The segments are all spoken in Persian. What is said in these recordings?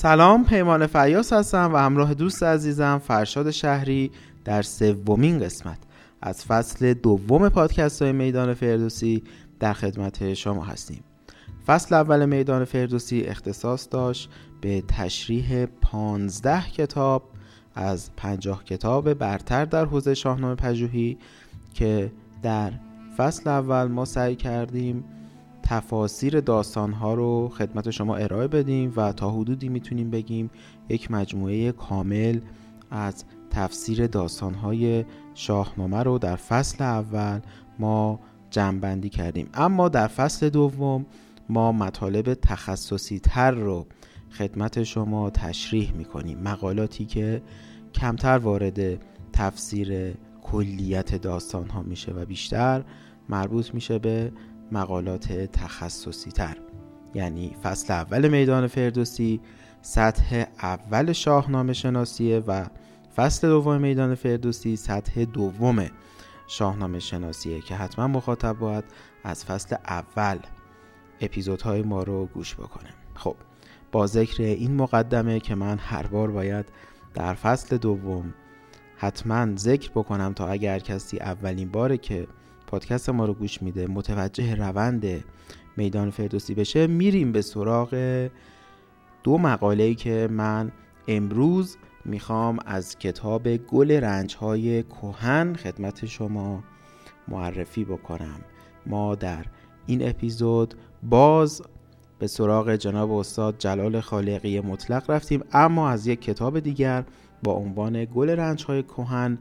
سلام پیمان فیاس هستم و همراه دوست عزیزم فرشاد شهری در سومین قسمت از فصل دوم پادکست های میدان فردوسی در خدمت شما هستیم. فصل اول میدان فردوسی اختصاص داشت به تشریح پانزده کتاب از پنجاه کتاب برتر در حوزه شاهنامه پژوهی که در فصل اول ما سعی کردیم تفاسیر ها رو خدمت شما ارائه بدیم و تا حدودی می‌تونیم بگیم یک مجموعه کامل از تفسیر های شاهنامه رو در فصل اول ما جمعبندی کردیم. اما در فصل دوم ما مطالب تخصصی تر رو خدمت شما تشریح می‌کنیم. مقالاتی که کمتر وارد تفسیر کلیت داستان ها میشه و بیشتر مربوط میشه به مقالات تخصصی تر یعنی فصل اول میدان فردوسی سطح اول شاهنامه شناسیه و فصل دوم میدان فردوسی سطح دوم شاهنامه شناسیه که حتما مخاطب باید از فصل اول اپیزودهای ما رو گوش بکنه. خب با ذکر این مقدمه که من هر بار باید در فصل دوم حتما ذکر بکنم تا اگر کسی اولین باره که پادکست ما رو گوش میده متوجه روند میدان فردوسی بشه میریم به سراغ دو مقاله که من امروز می‌خوام از کتاب گل رنج های کوهن خدمت شما معرفی بکنم. ما در این اپیزود باز به سراغ جناب استاد جلال خالقی مطلق رفتیم اما از یک کتاب دیگر با عنوان گل رنج های کوهن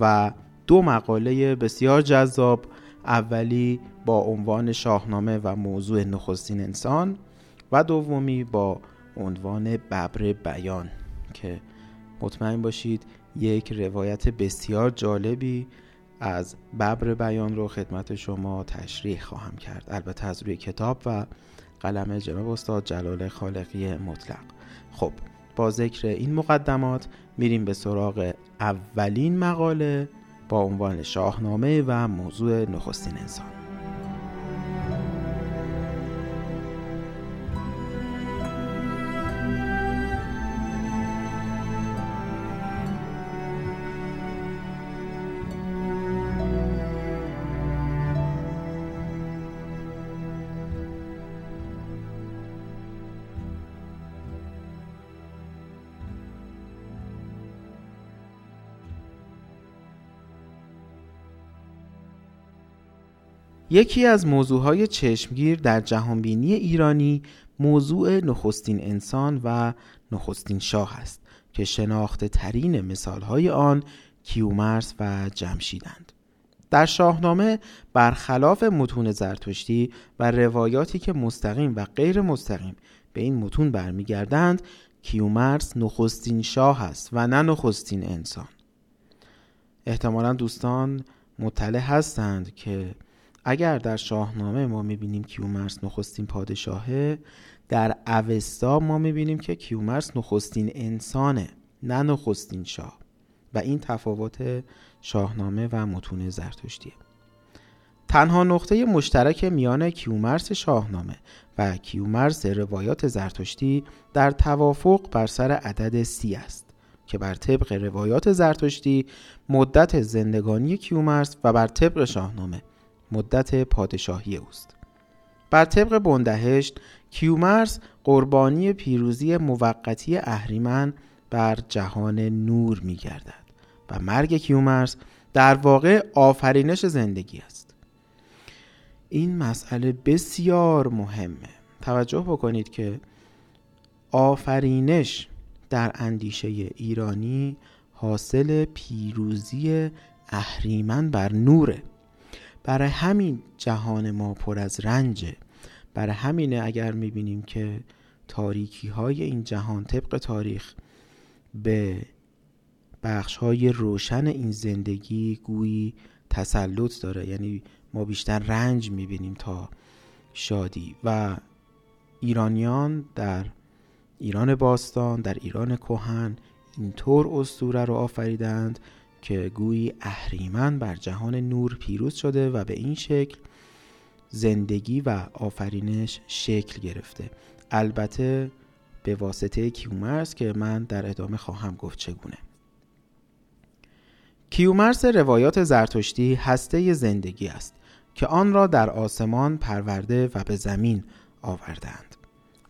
و دو مقاله بسیار جذاب اولی با عنوان شاهنامه و موضوع نخستین انسان و دومی با عنوان ببر بیان که مطمئن باشید یک روایت بسیار جالبی از ببر بیان رو خدمت شما تشریح خواهم کرد. البته از روی کتاب و قلم جناب استاد جلال خالقی مطلق. خب با ذکر این مقدمات میریم به سراغ اولین مقاله با عنوان شاهنامه و موضوع نخستین انسان. یکی از موضوعهای چشمگیر در جهانبینی ایرانی موضوع نخستین انسان و نخستین شاه است که شناخته ترین مثالهای آن کیومرس و جمشیدند. در شاهنامه برخلاف متون زرتشتی و روایاتی که مستقیم و غیر مستقیم به این متون برمیگردند کیومرس نخستین شاه است و نه نخستین انسان. احتمالا دوستان مطلع هستند که اگر در شاهنامه ما می‌بینیم کیومرس نخستین پادشاهه در اوستا ما می‌بینیم که کیومرس نخستین انسانه نه نخستین شاه. و این تفاوت شاهنامه و متون زرتشتیه. تنها نقطه مشترک میان کیومرس شاهنامه و کیومرس روایات زرتشتی در توافق بر سر عدد سی است که بر طبق روایات زرتشتی مدت زندگانی کیومرس و بر طبق شاهنامه مدت پادشاهی اوست. بر طبق بندهشت کیومرس قربانی پیروزی موقتی اهریمن بر جهان نور می گردد و مرگ کیومرس در واقع آفرینش زندگی است. این مسئله بسیار مهمه. توجه بکنید که آفرینش در اندیشه ایرانی حاصل پیروزی اهریمن بر نوره. برای همین جهان ما پر از رنجه. برای همینه اگر می‌بینیم که تاریکی های این جهان طبق تاریخ به بخش های روشن این زندگی گویی تسلط داره. یعنی ما بیشتر رنج می‌بینیم تا شادی. و ایرانیان در ایران باستان در ایران کهن اینطور اسطوره رو آفریدند که گویی اهریمن بر جهان نور پیروز شده و به این شکل زندگی و آفرینش شکل گرفته. البته به واسطه کیومرس که من در ادامه خواهم گفت چگونه. کیومرس روایات زرتشتی هسته زندگی است که آن را در آسمان پرورده و به زمین آوردند.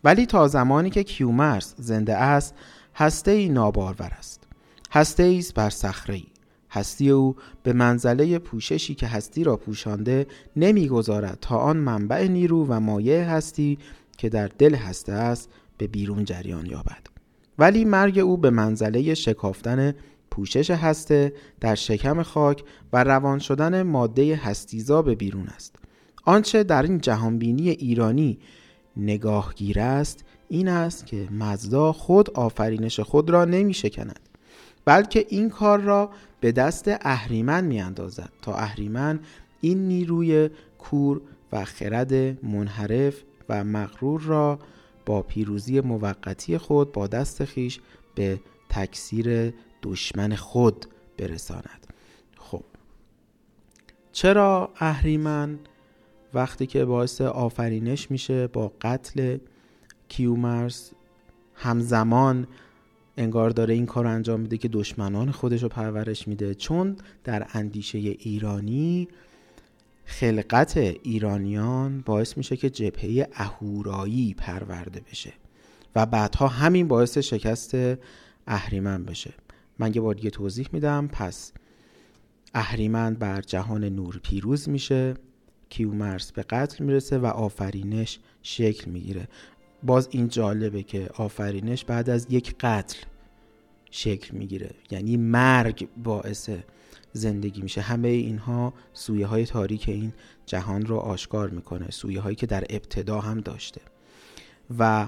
ولی تا زمانی که کیومرس زنده است هسته ای نابارور است. هسته است بر صخره هستی او به منزله پوششی که هستی را پوشانده نمی‌گذارد تا آن منبع نیرو و مایع هستی که در دل هسته است به بیرون جریان یابد. ولی مرگ او به منزله شکافتن پوشش هسته در شکم خاک و روان شدن ماده هستیزا به بیرون است. آنچه در این جهانبینی ایرانی نگاهگیر است این است که مزدا خود آفرینش خود را نمی شکند بلکه این کار را به دست اهریمن می اندازد تا اهریمن این نیروی کور و خرد منحرف و مغرور را با پیروزی موقتی خود با دست خیش به تکثیر دشمن خود برساند. خب چرا اهریمن وقتی که باعث آفرینش میشه با قتل کیومرس همزمان انگار داره این کار انجام میده که دشمنان خودش رو پرورش میده. چون در اندیشه ایرانی خلقت ایرانیان باعث میشه که جبهه اهورایی پرورده بشه و بعدها همین باعث شکست اهریمن بشه. من یه بار دیگه توضیح میدم. پس اهریمن بر جهان نور پیروز میشه کیومرس به قتل می‌رسه و آفرینش شکل می‌گیره. باز این جالبه که آفرینش بعد از یک قتل شکل می‌گیره. یعنی مرگ باعث زندگی میشه. همه اینها سویه های تاریک این جهان رو آشکار می‌کنه. سویه هایی که در ابتدا هم داشته. و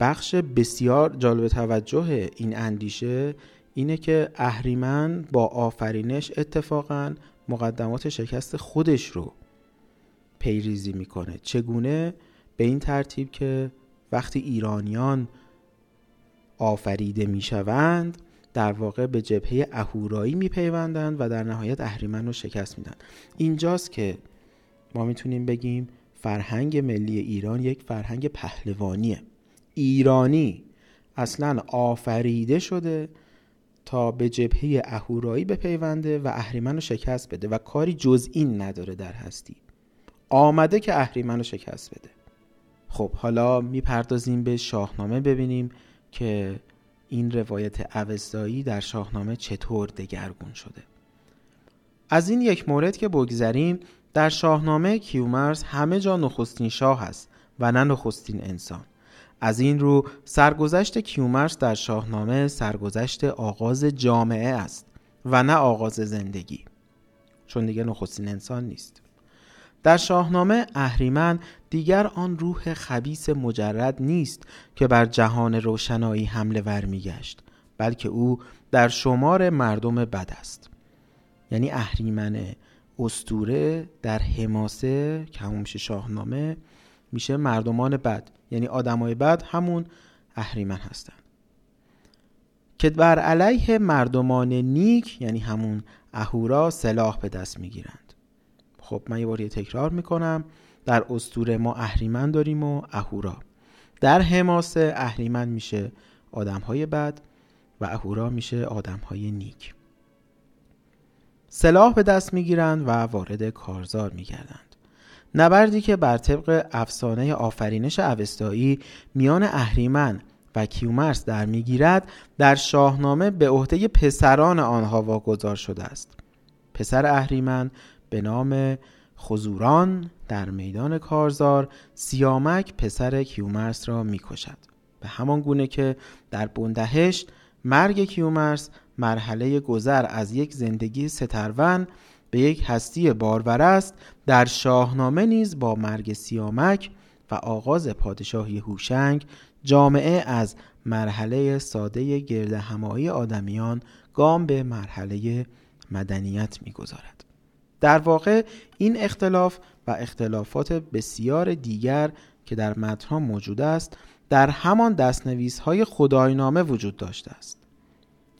بخش بسیار جالب توجه این اندیشه اینه که اهریمن با آفرینش اتفاقا مقدمات شکست خودش رو پیریزی می‌کنه. چگونه؟ به این ترتیب که وقتی ایرانیان آفریده می‌شوند در واقع به جبهه اهورایی میپیوندند و در نهایت اهریمن رو شکست میدن اینجاست که ما می‌تونیم بگیم فرهنگ ملی ایران یک فرهنگ پهلوانیه. ایرانی اصلا آفریده شده تا به جبهه اهورایی بپیونده و اهریمن رو شکست بده و کاری جز این نداره در هستی. آمده که اهریمن رو شکست بده. خب حالا می‌پردازیم به شاهنامه ببینیم که این روایت اوستایی در شاهنامه چطور دگرگون شده. از این یک مورد که بگذریم در شاهنامه کیومرس همه جا نخستین شاه است و نه نخستین انسان. از این رو سرگذشت کیومرس در شاهنامه سرگذشت آغاز جامعه است و نه آغاز زندگی چون دیگه نخستین انسان نیست. در شاهنامه اهریمن دیگر آن روح خبیس مجرد نیست که بر جهان روشنایی حمله ور میگشت بلکه او در شمار مردم بد است. یعنی اهریمن استوره در حماسه که شاهنامه میشه مردمان بد. یعنی آدمای بد همون اهریمن هستند که بر علیه مردمان نیک یعنی همون اهورا سلاح به دست می‌گیرند. خب من یه باری تکرار می‌کنم. در استوره ما اهریمن داریم و اهورا. در حماسه اهریمن میشه آدم های بد و اهورا میشه آدم های نیک. سلاح به دست می‌گیرند و وارد کارزار میگردند. نبردی که بر طبق افسانه آفرینش اوستایی میان اهریمن و کیومرس در می‌گیرد در شاهنامه به عهده پسران آنها واگذار شده است. پسر اهریمن به نام خزوران در میدان کارزار سیامک پسر کیومرس را می‌کشد. به همان گونه که در بندهشت مرگ کیومرس مرحله گذر از یک زندگی سترون به یک هستی بارور است در شاهنامه نیز با مرگ سیامک و آغاز پادشاهی هوشنگ جامعه از مرحله ساده گرد همایی آدمیان گام به مرحله مدنیت می‌گذارد. در واقع این اختلاف و اختلافات بسیار دیگر که در متنها موجود است در همان دستنویس های خداینامه وجود داشته است.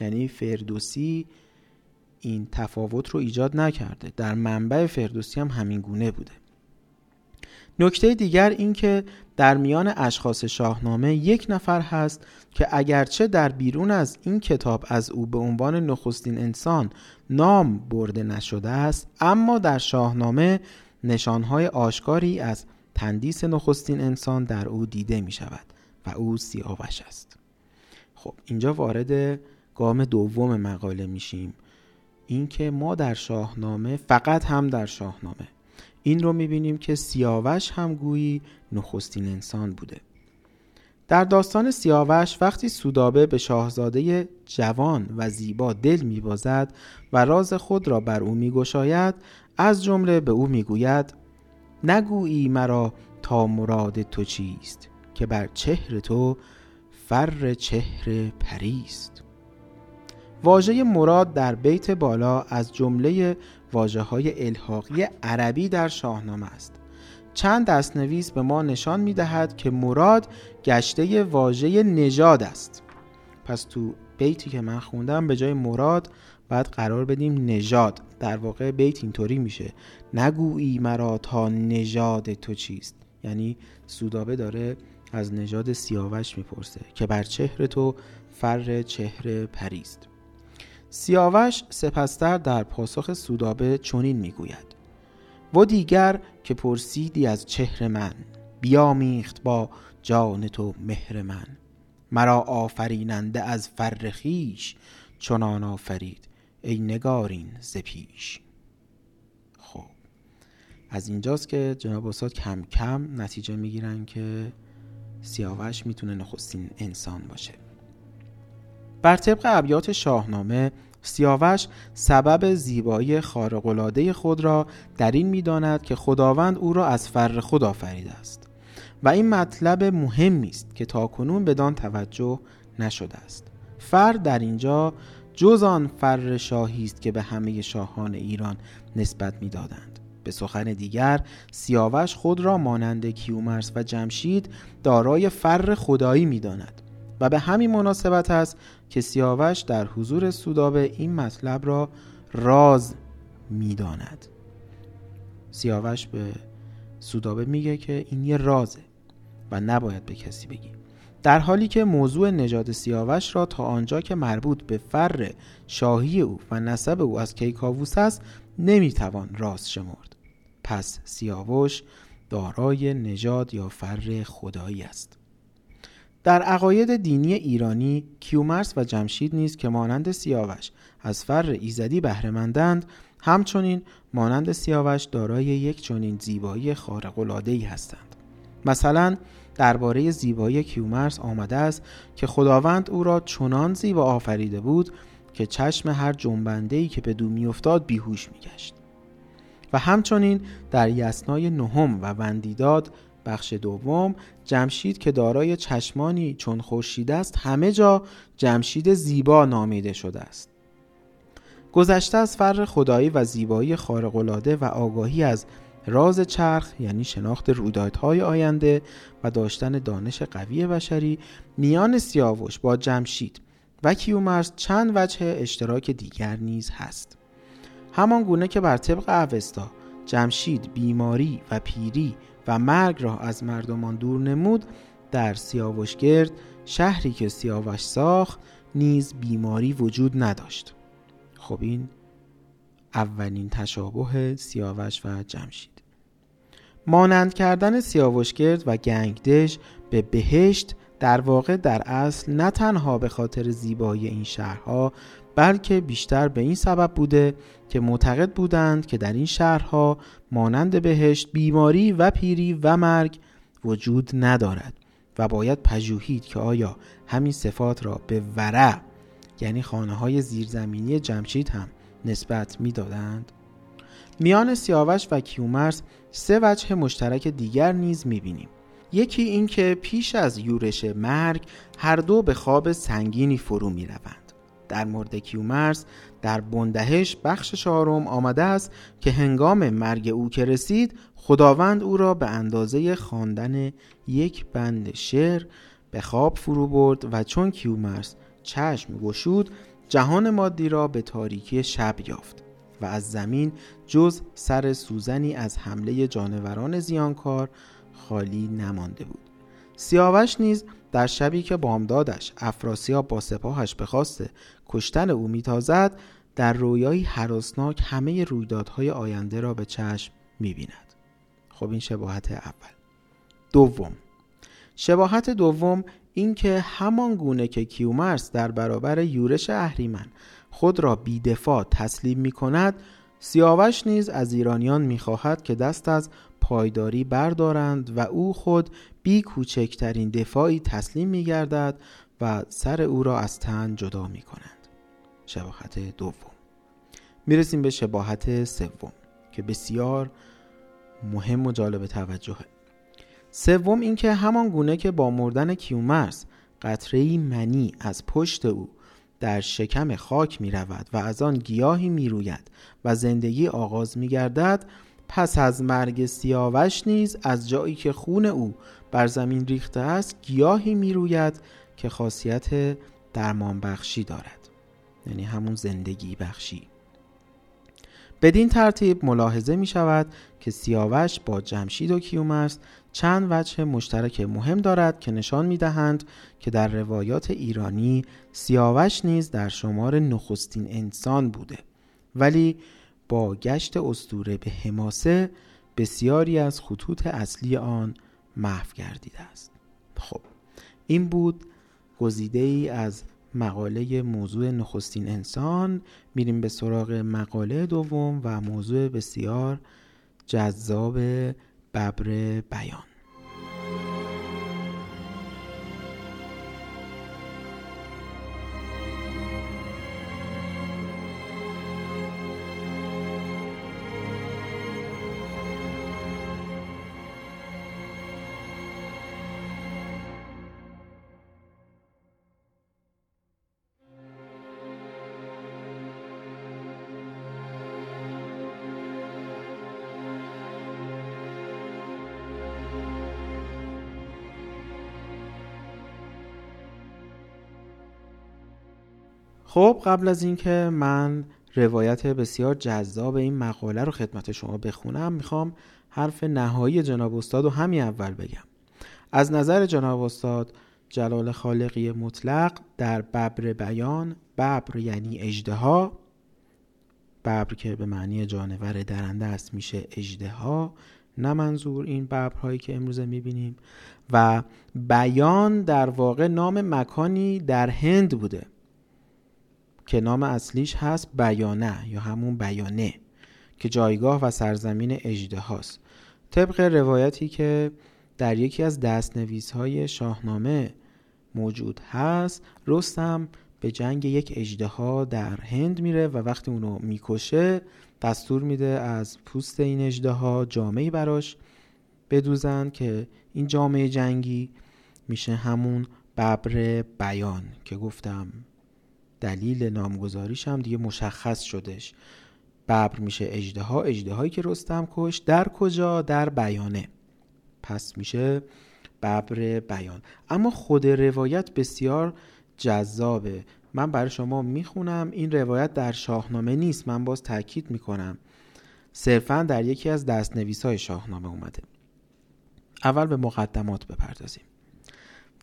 یعنی فردوسی این تفاوت رو ایجاد نکرده. در منبع فردوسی هم همین گونه بوده. نکته دیگر این که در میان اشخاص شاهنامه یک نفر هست که اگرچه در بیرون از این کتاب از او به عنوان نخستین انسان نام برده نشده است اما در شاهنامه نشانهای آشکاری از تندیس نخستین انسان در او دیده می شود و او سیاوش است. خب اینجا وارد گام دوم مقاله میشیم. اینکه ما در شاهنامه فقط هم در شاهنامه این رو می‌بینیم که سیاوش هم گویی نخستین انسان بوده. در داستان سیاوش وقتی سودابه به شاهزاده جوان و زیبا دل میبازد و راز خود را بر او میگشاید از جمله به او می‌گوید نگویی مرا تا مراد تو چیست که بر چهر تو فر چهر پریست. واژه مراد در بیت بالا از جمله واجه های الحاقی عربی در شاهنامه است. چند دستنویس به ما نشان می دهد که مراد گشته واژه نژاد است. پس تو بیتی که من خوندم به جای مراد باید قرار بدیم نژاد. در واقع بیت اینطوری میشه. نگویی مرا تا نژاد تو چیست؟ یعنی سودابه داره از نژاد سیاوش می‌پرسه که بر چهر تو فر چهر پریست. سیاوش سپستر در پاسخ سودابه چنین می‌گوید. و دیگر که پرسیدی از چهر من بیامیخت با جان تو مهر من. مرا آفریننده از فر خیش چنان آفرید ای نگارین ز پیش. خب از اینجاست که جناب استاد کم کم نتیجه می‌گیرن که سیاوش می‌تونه نخستین انسان باشه. بر طبق ابیات شاهنامه سیاوش سبب زیبایی خارق‌العاده خود را در این می‌داند که خداوند او را از فر خود آفریده است و این مطلب مهمی است که تاکنون بدان توجه نشده است. فر در اینجا جز آن فر شاهی است که به همه شاهان ایران نسبت می‌دادند. به سخن دیگر سیاوش خود را مانند کیومرس و جمشید دارای فر خدایی می‌داند. و به همین مناسبت است که سیاوش در حضور سودابه این مطلب را راز می‌داند. سیاوش به سودابه میگه که این یه رازه و نباید به کسی بگی. در حالی که موضوع نژاد سیاوش را تا آنجا که مربوط به فر شاهی او و نسب او از کیکاووس است نمی‌توان راز شمرد. پس سیاوش دارای نژاد یا فر خدایی است. در عقاید دینی ایرانی کیومرس و جمشید نیز که مانند سیاوش از فر ایزدی بهرهمندند همچنین مانند سیاوش دارای یک چنین زیبایی ای هستند. مثلا درباره زیبایی کیومرس آمده است که خداوند او را چنان زیبا آفریده بود که چشم هر ای که به دو میافتاد بیهوش میگشت. و همچنین در یسنای نهم و وندیداد بخش دوم جمشید که دارای چشمانی چون خورشید است همه جا جمشید زیبا نامیده شده است. گذشته از فر خدایی و زیبایی خارق‌العاده و آگاهی از راز چرخ یعنی شناخت رویدادهای آینده و داشتن دانش قوی بشری میان سیاوش با جمشید و کیومرس چند وجه اشتراک دیگر نیز هست. همان گونه که بر طبق اوستا جمشید بیماری و پیری و مرگ را از مردمان دور نمود در سیاوشگرد شهری که سیاوش ساخت نیز بیماری وجود نداشت. خب این اولین تشابه سیاوش و جمشید. مانند کردن سیاوشگرد و گنگدش به بهشت در واقع در اصل نه تنها به خاطر زیبایی این شهرها بلکه بیشتر به این سبب بوده که معتقد بودند که در این شهرها مانند بهشت بیماری و پیری و مرگ وجود ندارد و باید پژوهید که آیا همین صفات را به ورع یعنی خانه های زیرزمینی جمشید هم نسبت می‌دادند؟ میان سیاوش و کیومرس سه وجه مشترک دیگر نیز می‌بینیم. یکی اینکه پیش از یورش مرگ هر دو به خواب سنگینی فرو می‌روند. در مورد کیومرس در بندهش بخش چهارم آمده است که هنگام مرگ او که رسید خداوند او را به اندازه خواندن یک بند شعر به خواب فرو برد و چون کیومرس چشم گشود جهان مادی را به تاریکی شب یافت و از زمین جز سر سوزنی از حمله جانوران زیانکار خالی نمانده بود. سیاوش نیز در شبی که بامدادش افراسیاب با سپاهش به کشتن او میتازد در رویایی حراسناک همه رویدادهای آینده را به چشم می‌بیند. خب این شباهت اول. دوم. شباهت دوم اینکه همان گونه که کیومرس در برابر یورش اهریمن خود را بیدفاع تسلیم می کند سیاوش نیز از ایرانیان می‌خواهد که دست از پایداری بردارند و او خود بی کوچکترین دفاعی تسلیم می گردد و سر او را از تن جدا می کنند شباهت دوم. می‌رسیم به شباهت سوم که بسیار مهم و جالب توجهه. سوم اینکه همان گونه که با مردن کیومرس قطره منی از پشت او در شکم خاک می رود و از آن گیاهی می روید و زندگی آغاز می گردد پس از مرگ سیاوش نیز از جایی که خون او بر زمین ریخته است گیاهی می روید که خاصیت درمان بخشی دارد. یعنی همون زندگی بخشی. بدین ترتیب ملاحظه می شود که سیاوش با جمشید و کیومرس چند وجه مشترک مهم دارد که نشان می دهند که در روایات ایرانی سیاوش نیز در شمار نخستین انسان بوده. ولی با گشت استوره به حماسه بسیاری از خطوط اصلی آن محو گردیده است. خب این بود گزیده ای از مقاله موضوع نخستین انسان. میریم به سراغ مقاله دوم و موضوع بسیار جذاب ببر بیان. خب قبل از اینکه من روایت بسیار جذاب این مقاله رو خدمت شما بخونم می‌خوام حرف نهایی جناب استاد رو همین اول بگم. از نظر جناب استاد جلال خالقی مطلق در ببر بیان ببر یعنی اجدها ببر که به معنی جانور درنده است میشه اجدها نه منظور این ببرهایی که امروزه می‌بینیم. و بیان در واقع نام مکانی در هند بوده. که نام اصلیش هست بیانه یا همون بیانه که جایگاه و سرزمین اجده هاست. طبق روایتی که در یکی از دستنویس های شاهنامه موجود هست رستم به جنگ یک اجده در هند میره و وقتی اونو می‌کشه دستور میده از پوست این اجده ها جامعی براش بدوزن که این جامعه جنگی میشه همون ببر بیان که گفتم. دلیل نامگذاریش هم دیگه مشخص شدش. ببر میشه اجده ها اجده هایی که رستم کش در کجا؟ در بیانه. پس میشه ببر بیان. اما خود روایت بسیار جذابه. من برای شما می‌خونم. این روایت در شاهنامه نیست. من باز تاکید می‌کنم. صرفا در یکی از دستنویس های شاهنامه اومده. اول به مقدمات بپردازیم.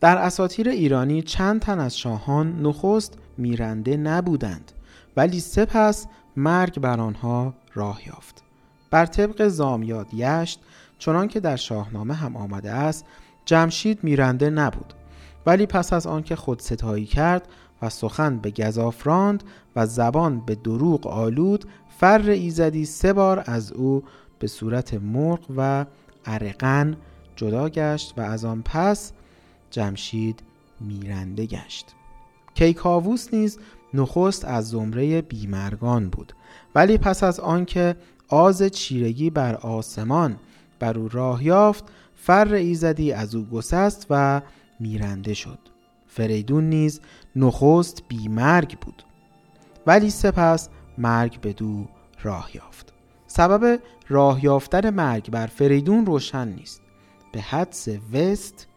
در اساطیر ایرانی چند تن از شاهان نخست میرنده نبودند ولی سپس مرگ بر آنها راه یافت. بر طبق زامیاد یشت چنان که در شاهنامه هم آمده است جمشید میرنده نبود. ولی پس از آنکه خود ستایی کرد و سخن به گذاف راند و زبان به دروغ آلود فر ایزدی سه بار از او به صورت مرغ و ارقن جدا گشت و از آن پس جمشید میرنده گشت. کیکاووس نیز نخست از زمره بیمرگان بود ولی پس از آنکه آز چیرگی بر آسمان بر او راه یافت فر ایزدی از او گسست و میرنده شد. فریدون نیز نخست بیمرگ بود ولی سپس مرگ به دو راه یافت. سبب راه یافتن مرگ بر فریدون روشن نیست. به حدس وست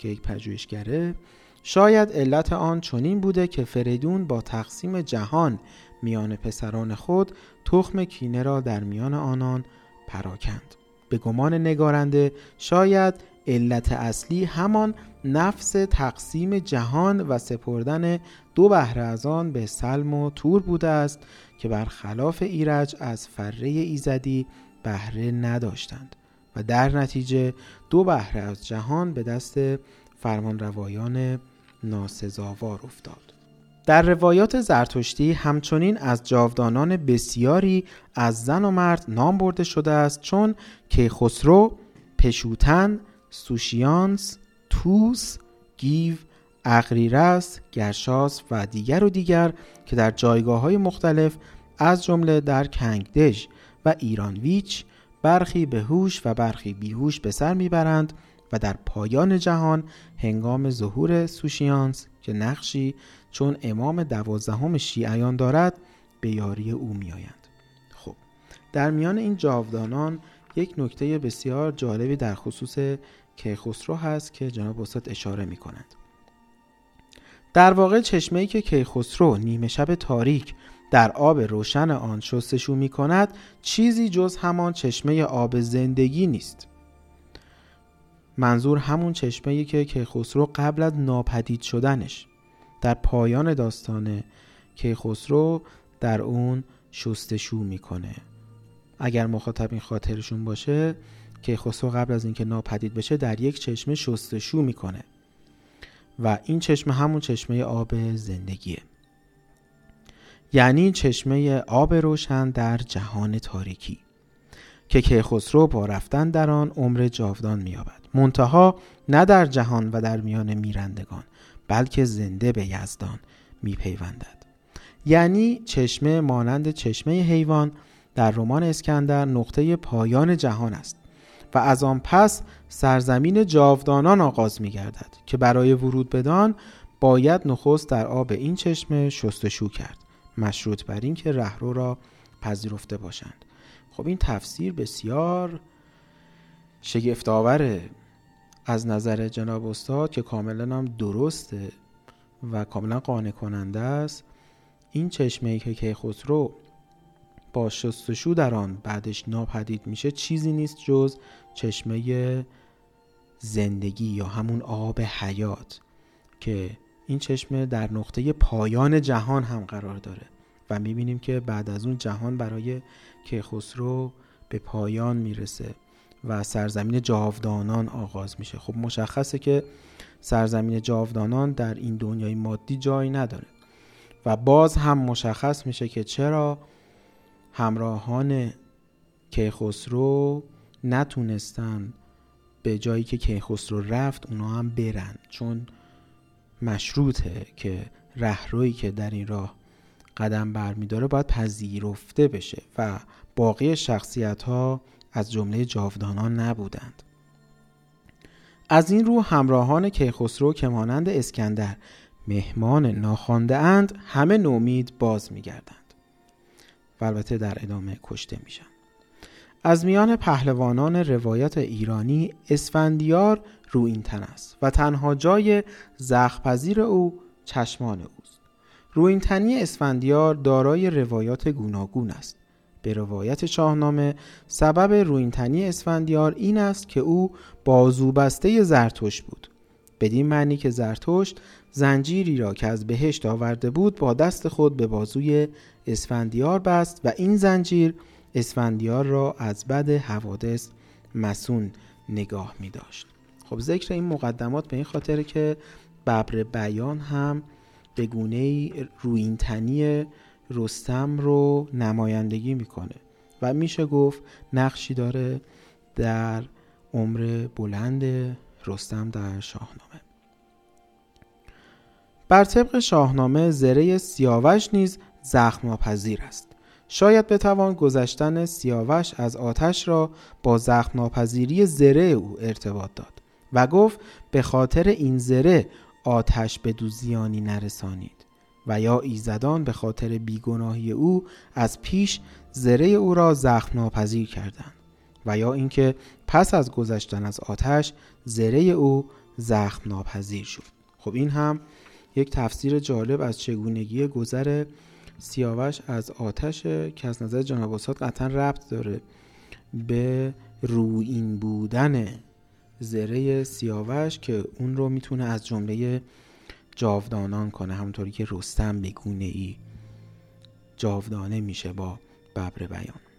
که یک پژوهشگره شاید علت آن چنین بوده که فریدون با تقسیم جهان میان پسران خود تخم کینه را در میان آنان پراکند. به گمان نگارنده شاید علت اصلی همان نفس تقسیم جهان و سپردن دو بهره از آن به سلم و تور بوده است که برخلاف ایرج از فره ایزدی بهره نداشتند. و در نتیجه دو بهره از جهان به دست فرمانروایان ناسزاوار افتاد. در روایات زرتشتی همچنین از جاودانان بسیاری از زن و مرد نام برده شده است چون کیخسرو، پشوتن، سوشیانس، توس، گیو، اغریرس، گرشاس و دیگر و دیگر که در جایگاه های مختلف از جمله در کنگدژ و ایرانویچ برخی به هوش و برخی بیهوش به سر می‌برند و در پایان جهان هنگام ظهور سوشیانس که نقشی چون امام دوازدهم شیعیان دارد به یاری او میآیند خب در میان این جاودانان یک نکته بسیار جالبی در خصوص کیخسرو هست که جناب استاد اشاره می کنند. در واقع چشمه که کیخسرو نیمه شب تاریک در آب روشن آن شستشو می کند چیزی جز همان چشمه آب زندگی نیست. منظور همون چشمه که کیخسرو قبل از ناپدید شدنش. در پایان داستان کیخسرو در اون شستشو می‌کنه. اگر مخاطب این خاطرشون باشه کیخسرو قبل از اینکه ناپدید بشه در یک چشمه شستشو می‌کنه. و این چشمه همون چشمه آب زندگیه. یعنی چشمه آب روشن در جهان تاریکی که کیخسرو با رفتن در آن عمر جاودان مییابد. منتها نه در جهان و در میان میرندگان بلکه زنده به یزدان میپیوندد. یعنی چشمه مانند چشمه حیوان در رمان اسکندر نقطه پایان جهان است و از آن پس سرزمین جاودانان آغاز می گردد که برای ورود بدان باید نخست در آب این چشمه شستشو کرد. مشروط بر این که رهرو را پذیرفته باشند. خب این تفسیر بسیار شگفتآوره از نظر جناب استاد که کاملا هم درسته و کاملا قانع کننده است. این چشمه ای که کیخسرو با شستشو در آن بعدش ناپدید میشه چیزی نیست جز چشمه زندگی یا همون آب حیات که این چشمه در نقطه پایان جهان هم قرار داره و می‌بینیم که بعد از اون جهان برای کیخسرو به پایان می‌رسه و سرزمین جاودانان آغاز میشه. خب مشخصه که سرزمین جاودانان در این دنیای مادی جایی نداره و باز هم مشخص میشه که چرا همراهان کیخسرو نتونستن به جایی که کیخسرو رفت اونا هم برن. چون مشروطه که رهروی که در این راه قدم برمیداره باید پذیرفته بشه و باقی شخصیت ها از جمله جاودانان نبودند. از این رو همراهان کیخسرو که مانند اسکندر مهمان ناخوانده اند همه نومید باز میگردند. و البته در ادامه کشته میشن از میان پهلوانان روایت ایرانی اسفندیار رو این تن است و تنها جای زخپذیر او چشمان اوست. روینتنی اسفندیار دارای روایات گوناگون است. به روایت شاهنامه سبب روینتنی اسفندیار این است که او بازوبسته زرتشت بود. بدین معنی که زرتشت زنجیری را که از بهشت آورده بود با دست خود به بازوی اسفندیار بست و این زنجیر اسفندیار را از بد حوادث مسون نگاه می داشت. خب ذکر این مقدمات به این خاطر که ببر بیان هم به گونه روینتنی رستم رو نمایندگی می‌کنه و میشه گفت نقشی داره در عمر بلند رستم در شاهنامه. بر طبق شاهنامه زره سیاوش نیز زخم است. شاید بتوان گذشتن سیاوش از آتش را با زخم ناپذیری زره او ارتباط داد و گفت به خاطر این زره آتش به دوزیانی نرسانید و یا ایزدان به خاطر بیگناهی او از پیش زره او را زخم ناپذیر کردند و یا اینکه پس از گذشتن از آتش زره او زخم ناپذیر شد. خب این هم یک تفسیر جالب از چگونگی گذر سیاوش از آتش که از نظر جناب استاد قطعا ربط داره به روین بودن زره سیاوش که اون رو می‌تونه از جمله جاودانان کنه همونطوری که رستم به گونه ای جاودانه میشه با ببر بیان.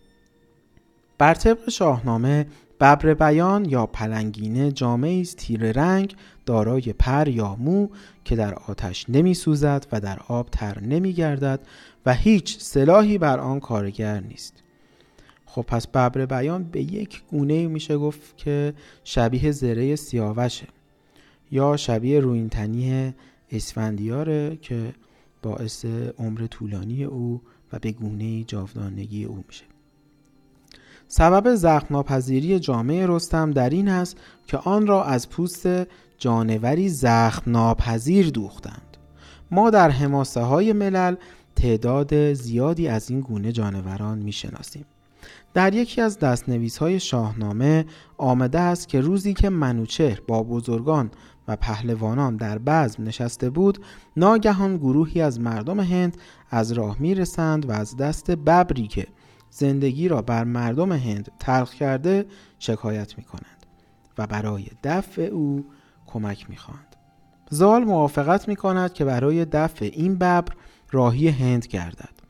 بر طبق شاهنامه ببر بیان یا پلنگینه جامعه است تیره رنگ دارای پر یا مو که در آتش نمی سوزد و در آب تر نمی گردد و هیچ سلاحی بر آن کارگر نیست. خب پس ببر بیان به یک گونه میشه گفت که شبیه زره سیاوشه یا شبیه روینتنی اسفندیاره که باعث عمر طولانی او و به گونه جاودانگی او میشه. سبب زخم ناپذیری جامعه رستم در این است که آن را از پوست جانوری زخم ناپذیر دوختند. ما در حماسه های ملل تعداد زیادی از این گونه جانوران می‌شناسیم. در یکی از دستنویس های شاهنامه آمده است که روزی که منوچهر با بزرگان و پهلوانان در بزم نشسته بود ناگهان گروهی از مردم هند از راه می رسند و از دست ببری که زندگی را بر مردم هند تلخ کرده شکایت می کنند و برای دفع او کمک می خواهند. زال موافقت می کند که برای دفع این ببر راهی هند گردد.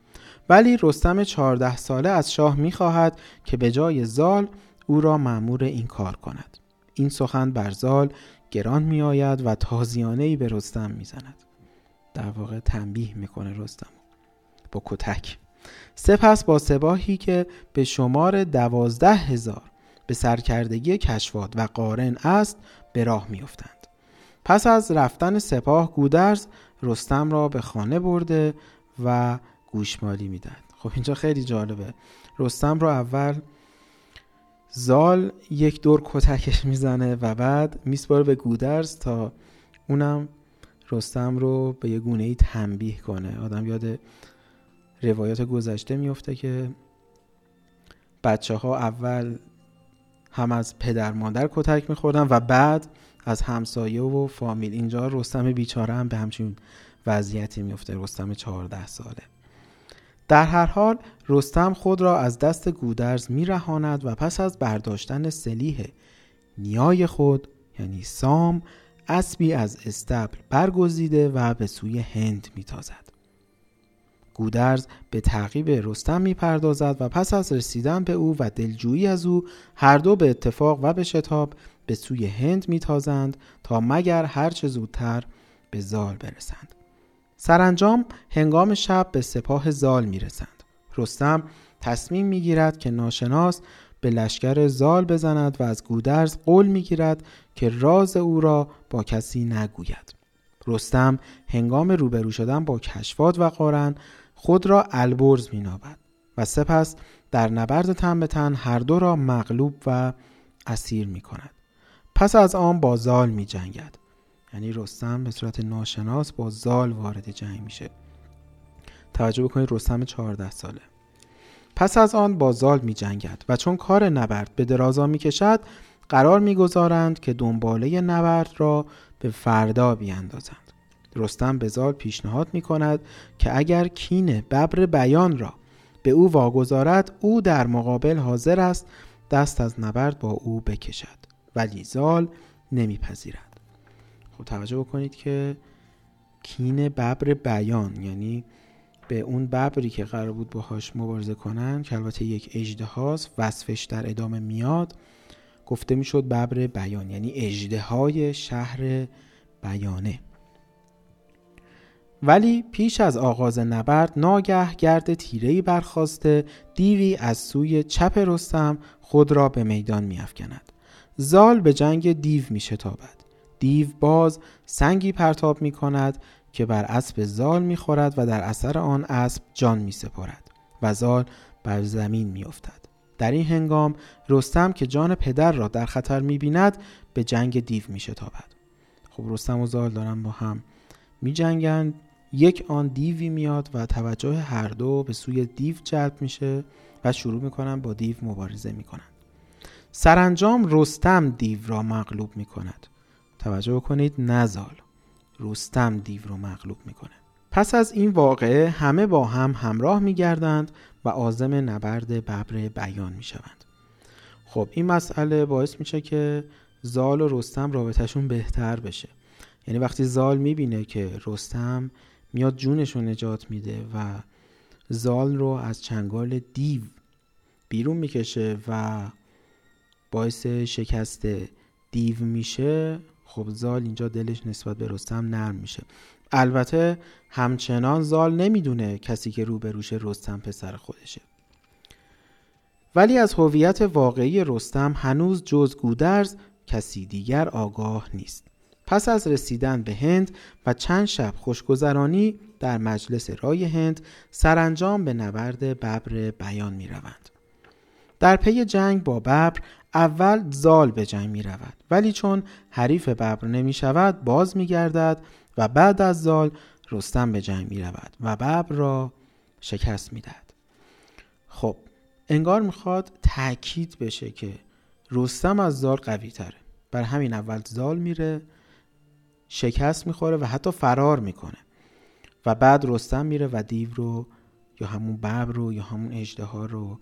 ولی رستم چهارده ساله از شاه می خواهد که به جای زال او را مأمور این کار کند. این سخن بر زال گران می آید و تازیانه ای به رستم می زند در واقع تنبیه می‌کنه رستم. با کتک. سپس با سپاهی که به شمار دوازده هزار به سرکردگی کشفات و قارن است به راه میافتند. پس از رفتن سپاه گودرز رستم را به خانه برده و گوشمالی میدن خب اینجا خیلی جالبه. رستم را اول زال یک دور کتکش می‌زنه و بعد میسپاره به گودرز تا اونم رستم رو به یه گونه ای تنبیه کنه. آدم یاد روایات گذشته میفته که بچه ها اول هم از پدر مادر کتک میخوردن و بعد از همسایه و فامیل. اینجا رستم بیچاره هم به همچین وضعیتی میفته رستم چهارده ساله. در هر حال رستم خود را از دست گودرز میرهاند و پس از برداشتن سلیح نیای خود یعنی سام اسبی از استبل برگزیده و به سوی هند میتازد. گودرز به تعقیب رستم می‌پردازد و پس از رسیدن به او و دلجویی از او هر دو به اتفاق و به شتاب به سوی هند میتازند تا مگر هرچه زودتر به زال برسند. سرانجام هنگام شب به سپاه زال می‌رسند رستم تصمیم می‌گیرد که ناشناس به لشکر زال بزند و از گودرز قول می‌گیرد که راز او را با کسی نگوید. رستم هنگام روبرو شدن با کشفات و قارن خود را البرز مینابد و سپس در نبرد تن به تن هر دو را مغلوب و اسیر می کند. پس از آن با زال می جنگد. یعنی رستم به صورت ناشناس با زال وارد جنگ میشه. توجه بکنید رستم 14 ساله. پس از آن با زال می جنگد و چون کار نبرد به درازا می کشد قرار می‌گذارند که دنباله نبرد را به فردا بیاندازند. رستم به زال پیشنهاد می کند که اگر کین ببر بیان را به او واگذارد او در مقابل حاضر است دست از نبرد با او بکشد ولی زال نمیپذیرد. خب توجه بکنید که کین ببر بیان یعنی به اون ببری که قرار بود باهاش مبارزه کنن که البته یک اجده هاست وصفش در ادامه میاد گفته می‌شد ببر بیان یعنی اجده های شهر بیانه. ولی پیش از آغاز نبرد ناگه گرد تیرهی برخواسته دیوی از سوی چپ رستم خود را به میدان میافکند. زال به جنگ دیو می شتابد دیو باز سنگی پرتاب می کند که بر اسب زال می خورد و در اثر آن اسب جان می سپرد و زال بر زمین می افتد. در این هنگام رستم که جان پدر را در خطر می بیند به جنگ دیو می شتابد خب رستم و زال دارن با هم می جنگن یک آن دیوی میاد و توجه هر دو به سوی دیو جلب میشه و شروع می‌کنن با دیو مبارزه می‌کنن. سرانجام رستم دیو را مغلوب می‌کند. توجه کنید نزال رستم دیو را مغلوب می‌کنه. پس از این واقعه همه با هم همراه میگردند و آزم نبرد ببر بیان می‌شوند. خب این مسئله باعث میشه که زال و رستم رابطهشون بهتر بشه. یعنی وقتی زال می‌بینه که رستم میاد جونش رو نجات میده و زال رو از چنگال دیو بیرون می‌کشه و باعث شکست دیو میشه. خب زال اینجا دلش نسبت به رستم نرم میشه. البته همچنان زال نمی‌دونه کسی که روبروش رستم پسر خودشه. ولی از هویت واقعی رستم هنوز جز گودرز کسی دیگر آگاه نیست. پس از رسیدن به هند و چند شب خوشگذرانی در مجلس رای هند سرانجام به نبرد ببر بیان می روند. در پی جنگ با ببر اول زال به جنگ می رود ولی چون حریف ببر نمی شود باز می گردد و بعد از زال رستم به جنگ می رود و ببر را شکست می دهد. خب انگار می‌خواد تاکید بشه که رستم از زال قوی تره بر همین اول زال میره شکست می‌خوره و حتی فرار می‌کنه. و بعد رستم میره و دیو رو یا همون ببر رو یا همون اجده رو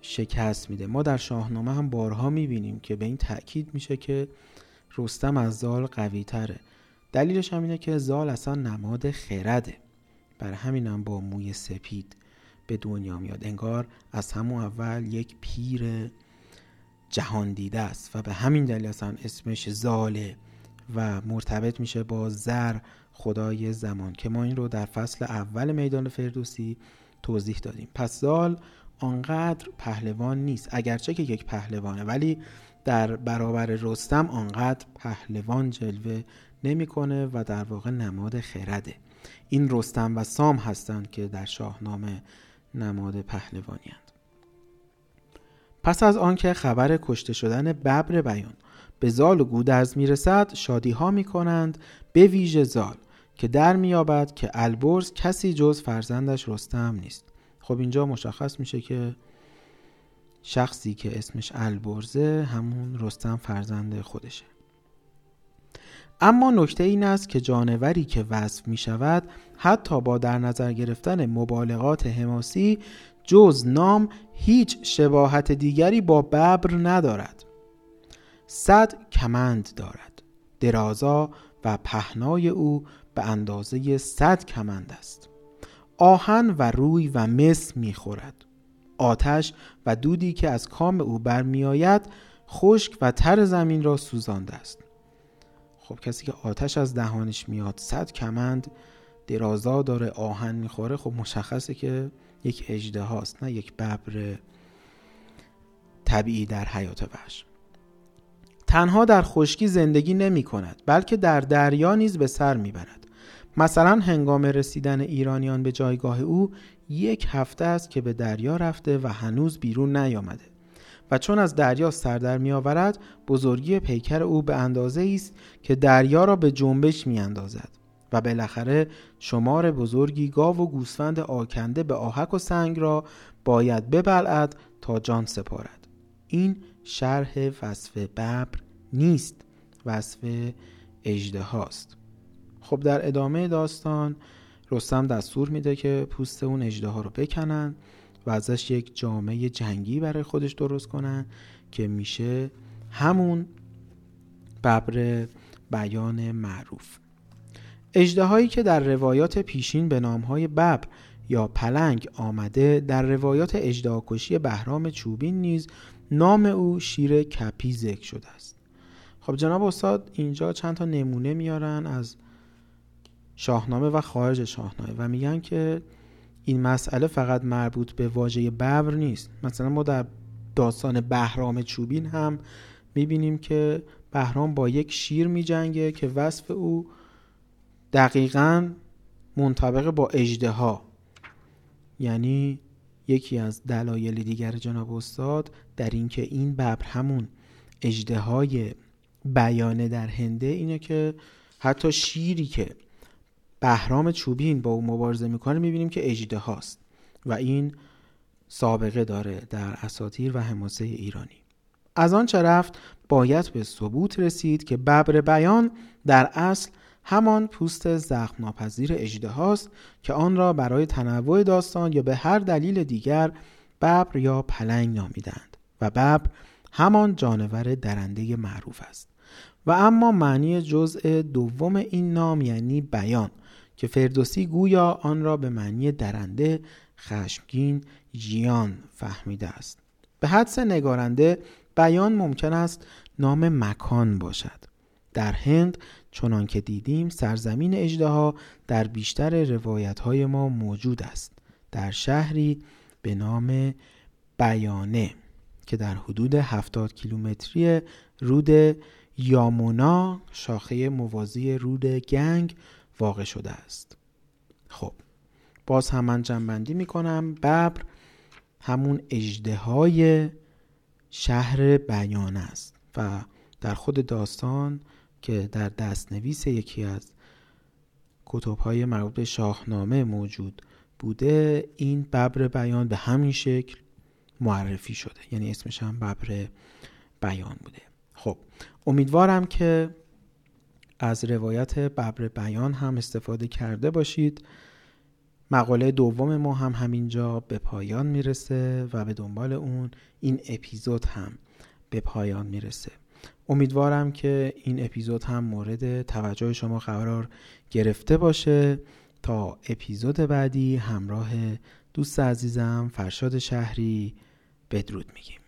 شکست میده. ما در شاهنامه هم بارها می‌بینیم که به این تاکید میشه که رستم از زال قوی تره. دلیلش هم اینه که زال اصلا نماد خرده. بر همینم هم با موی سپید به دنیا میاد. انگار از همون اول یک پیر جهان دیده است و به همین دلیل اصلا اسمش زاله. و مرتبط میشه با زر خدای زمان که ما این رو در فصل اول میدان فردوسی توضیح دادیم. پس زال آنقدر پهلوان نیست. اگرچه که یک پهلوانه ولی در برابر رستم آنقدر پهلوان جلوه نمی‌کنه و در واقع نماد خرده. این رستم و سام هستند که در شاهنامه نماد پهلوانی پس از آنکه خبر کشته شدن ببر بیان به زال و گودرز می‌رسد شادی ها می کنند به ویژه زال که در میابد که البرز کسی جز فرزندش رستم نیست. خب اینجا مشخص میشه که شخصی که اسمش البرزه همون رستم فرزند خودشه. اما نکته این است که جانوری که وصف می شود حتی با در نظر گرفتن مبالغات حماسی جز نام هیچ شباهت دیگری با ببر ندارد. صد کمند دارد. درازا و پهنای او به اندازه صد کمند است. آهن و روی و مس می‌خورد. آتش و دودی که از کام او برمیآید خشک و تر زمین را سوزانده است. خب کسی که آتش از دهانش میاد صد کمند درازا داره آهن می‌خوره خب مشخصه که یک اجده هاست نه یک ببر طبیعی در حیات وحش. تنها در خشکی زندگی نمی کند بلکه در دریا نیز به سر می برد. مثلا هنگام رسیدن ایرانیان به جایگاه او یک هفته است که به دریا رفته و هنوز بیرون نیامده. و چون از دریا سر در می آورد بزرگی پیکر او به اندازه است که دریا را به جنبش می اندازد. و بالاخره شمار بزرگی گاو و گوسفند آکنده به آهک و سنگ را باید ببلعد تا جان سپارد. این شرح وصف ببر نیست وصف اجده هاست. خب در ادامه داستان رستم دستور میده که پوست اون اجده ها رو بکنن و ازش یک جامعه جنگی برای خودش درست کنن که میشه همون ببر بیان معروف. اجدهایی که در روایات پیشین به نامهای ببر یا پلنگ آمده در روایات اجدهاکشی بهرام چوبین نیز نام او شیر کپی ذکر شده است. خب جناب استاد اینجا چند تا نمونه میارن از شاهنامه و خارج شاهنامه و میگن که این مسئله فقط مربوط به واژه ببر نیست. مثلا ما در داستان بهرام چوبین هم می‌بینیم که بهرام با یک شیر میجنگه که وصف او دقیقا منطبق با ها یعنی یکی از دلایل دیگر جناب استاد در اینکه این ببر همون های بیانه در هنده اینه که حتی شیری که بهرام چوبین با او مبارزه می‌کنه می‌بینیم که اجده هاست و این سابقه داره در اساتیر و حماسه ایرانی. از آنچه رفت باید به ثبوت رسید که ببر بیان در اصل همان پوست زخم ناپذیر اجده هاست که آن را برای تنوع داستان یا به هر دلیل دیگر ببر یا پلنگ نامیدند و ببر همان جانور درنده معروف است. و اما معنی جزء دوم این نام یعنی بیان که فردوسی گویا آن را به معنی درنده خشمگین جیان فهمیده است. به حدس نگارنده بیان ممکن است نام مکان باشد. در هند چنان که دیدیم سرزمین اجدها در بیشتر روایت های ما موجود است. در شهری به نام بیانه که در حدود 70 کیلومتری رود یامونا شاخه موازی رود گنگ واقع شده است. خب باز هم من جنبندی می کنم ببر همون اجده شهر بیان است و در خود داستان که در دستنویس یکی از کتب های مربوط به شاهنامه موجود بوده این ببر بیان به همین شکل معرفی شده. یعنی اسمش هم ببر بیان بوده. خب امیدوارم که از روایت ببر بیان هم استفاده کرده باشید. مقاله دوم ما هم همینجا به پایان می‌رسه و به دنبال اون این اپیزود هم به پایان می‌رسه. امیدوارم که این اپیزود هم مورد توجه شما قرار گرفته باشه. تا اپیزود بعدی همراه دوست عزیزم فرشاد شهری. بدرود میگیم.